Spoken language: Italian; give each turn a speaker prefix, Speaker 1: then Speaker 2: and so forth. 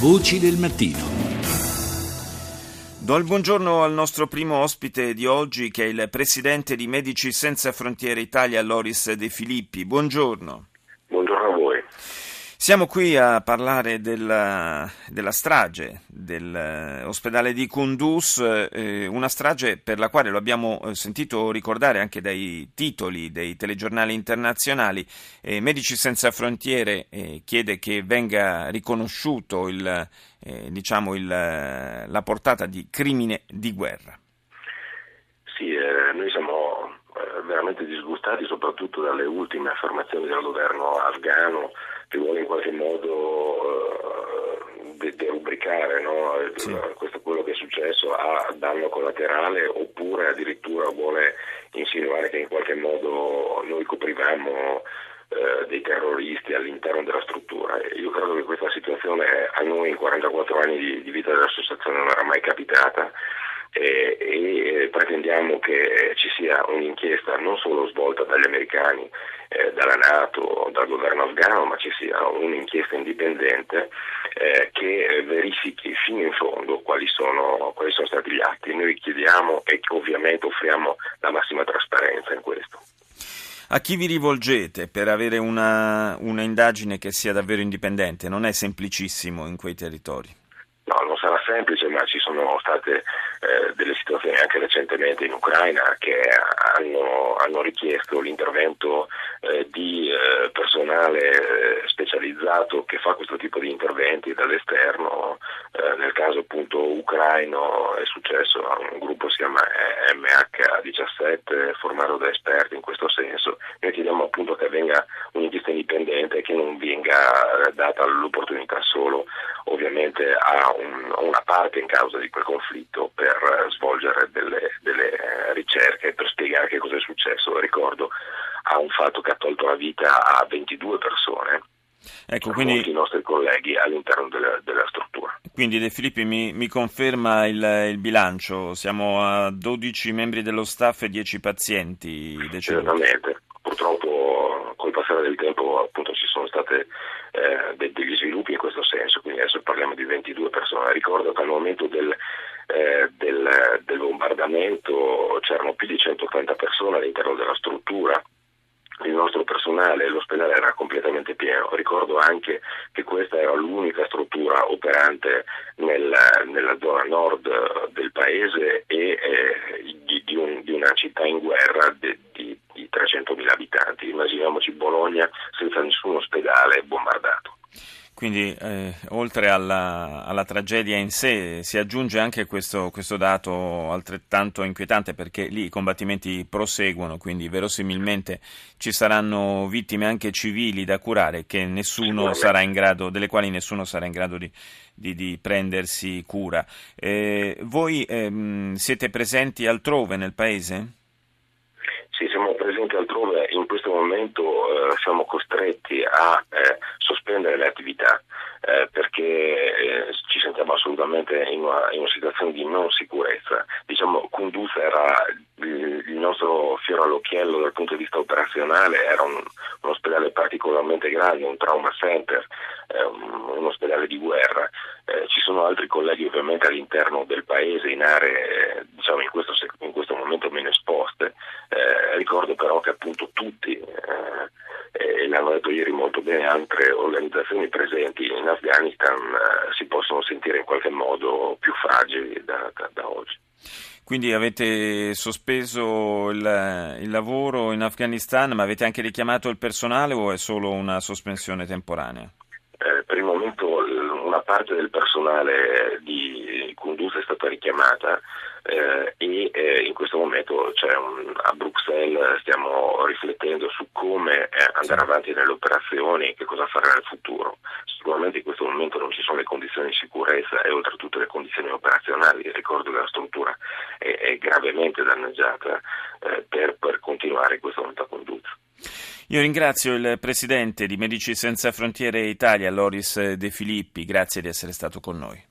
Speaker 1: Voci del mattino.
Speaker 2: Do il buongiorno al nostro primo ospite di oggi che è il presidente di Medici Senza Frontiere Italia, Loris De Filippi. Buongiorno.
Speaker 3: Buongiorno a voi.
Speaker 2: Siamo qui a parlare della, della strage dell'ospedale di Kunduz, eh, una strage per la quale lo abbiamo eh, sentito ricordare anche dai titoli dei telegiornali internazionali. Eh, Medici Senza Frontiere eh, chiede che venga riconosciuto il, eh, diciamo il, la portata di crimine di guerra.
Speaker 3: Sì, eh, noi siamo veramente disgustati soprattutto dalle ultime affermazioni del governo afghano che vuole in qualche modo uh, derubricare no? sì. questo quello che è successo a danno collaterale oppure addirittura vuole insinuare che in qualche modo noi coprivamo uh, dei terroristi all'interno della struttura. Io credo che questa situazione a noi in 44 anni di, di vita dell'associazione non era mai capitata eh, e pretendiamo che ci sia un'inchiesta non solo svolta dagli americani, eh, dalla Nato, dal governo afghano, ma ci sia un'inchiesta indipendente eh, che verifichi fino in fondo quali sono, quali sono stati gli atti. Noi chiediamo e ovviamente offriamo la massima trasparenza in questo.
Speaker 2: A chi vi rivolgete per avere una, una indagine che sia davvero indipendente? Non è semplicissimo in quei territori.
Speaker 3: No, non sarà semplice, ma ci sono state eh, delle situazioni anche recentemente in Ucraina che hanno, hanno richiesto l'intervento eh, di eh, personale eh, specializzato che fa questo tipo di interventi dall'esterno. Eh, nel caso appunto ucraino è successo a un gruppo si chiama MH17 formato da esperti in questo senso. Noi chiediamo appunto che venga un'inchiesta indipendente e che non venga data l'opportunità solo ovviamente a, un, a una parte in causa di quel conflitto per svolgere delle, delle ricerche per spiegare che cosa è successo. Ricordo a un fatto che ha tolto la vita a 22 persone. Ecco, quindi, molti nostri colleghi all'interno della, della struttura.
Speaker 2: Quindi De Filippi mi, mi conferma il, il, bilancio, siamo a 12 membri dello staff e 10 pazienti
Speaker 3: deceduti. Esattamente, purtroppo col passare del tempo appunto ci sono stati eh, degli sviluppi in questo senso, quindi adesso parliamo di 22 persone. Ricordo che al momento del, eh, del, del bombardamento c'erano più di 180 persone all'interno della struttura il nostro personale, l'ospedale era completamente pieno. Ricordo anche che questa era l'unica struttura operante nel, nella zona nord del paese e eh, di, di, un, di, una città in guerra di,
Speaker 2: Quindi eh, oltre alla, alla, tragedia in sé si aggiunge anche questo, questo, dato altrettanto inquietante perché lì i combattimenti proseguono, quindi verosimilmente ci saranno vittime anche civili da curare grado, delle quali nessuno sarà in grado di, di, di prendersi cura. Eh, voi ehm, siete presenti altrove nel paese?
Speaker 3: Sì, siamo presenti altrove, questo momento eh, siamo costretti a eh, sospendere le attività eh, perché eh, ci sentiamo assolutamente in una, in una, situazione di non sicurezza. Diciamo, Kunduz era il, il, nostro fiore all'occhiello dal punto di vista operazionale, era un, un ospedale particolarmente grande, un trauma center, eh, un, un, ospedale di guerra. Eh, ci sono altri colleghi ovviamente all'interno del paese in aree diciamo, in, questo, in questo momento meno esposte ricordo però che appunto tutti, eh, e l'hanno detto ieri molto bene altre organizzazioni presenti in Afghanistan, eh, si possono sentire in qualche modo più fragili da, da, da oggi.
Speaker 2: Quindi avete sospeso il, il, lavoro in Afghanistan, ma avete anche richiamato il personale o è solo una sospensione temporanea?
Speaker 3: Eh, per il momento una parte del personale di Kunduz è stata richiamata eh, e eh, in questo momento un, a Bruxelles stiamo riflettendo su come eh, andare avanti nelle operazioni e che cosa fare nel futuro. Sicuramente in questo momento non ci sono le condizioni di sicurezza e oltretutto le condizioni operazionali. Ricordo che la struttura è, è gravemente danneggiata eh, per, per, continuare in questo momento a condurre.
Speaker 2: Io ringrazio il presidente di Medici Senza Frontiere Italia, Loris De Filippi, grazie di essere stato con noi.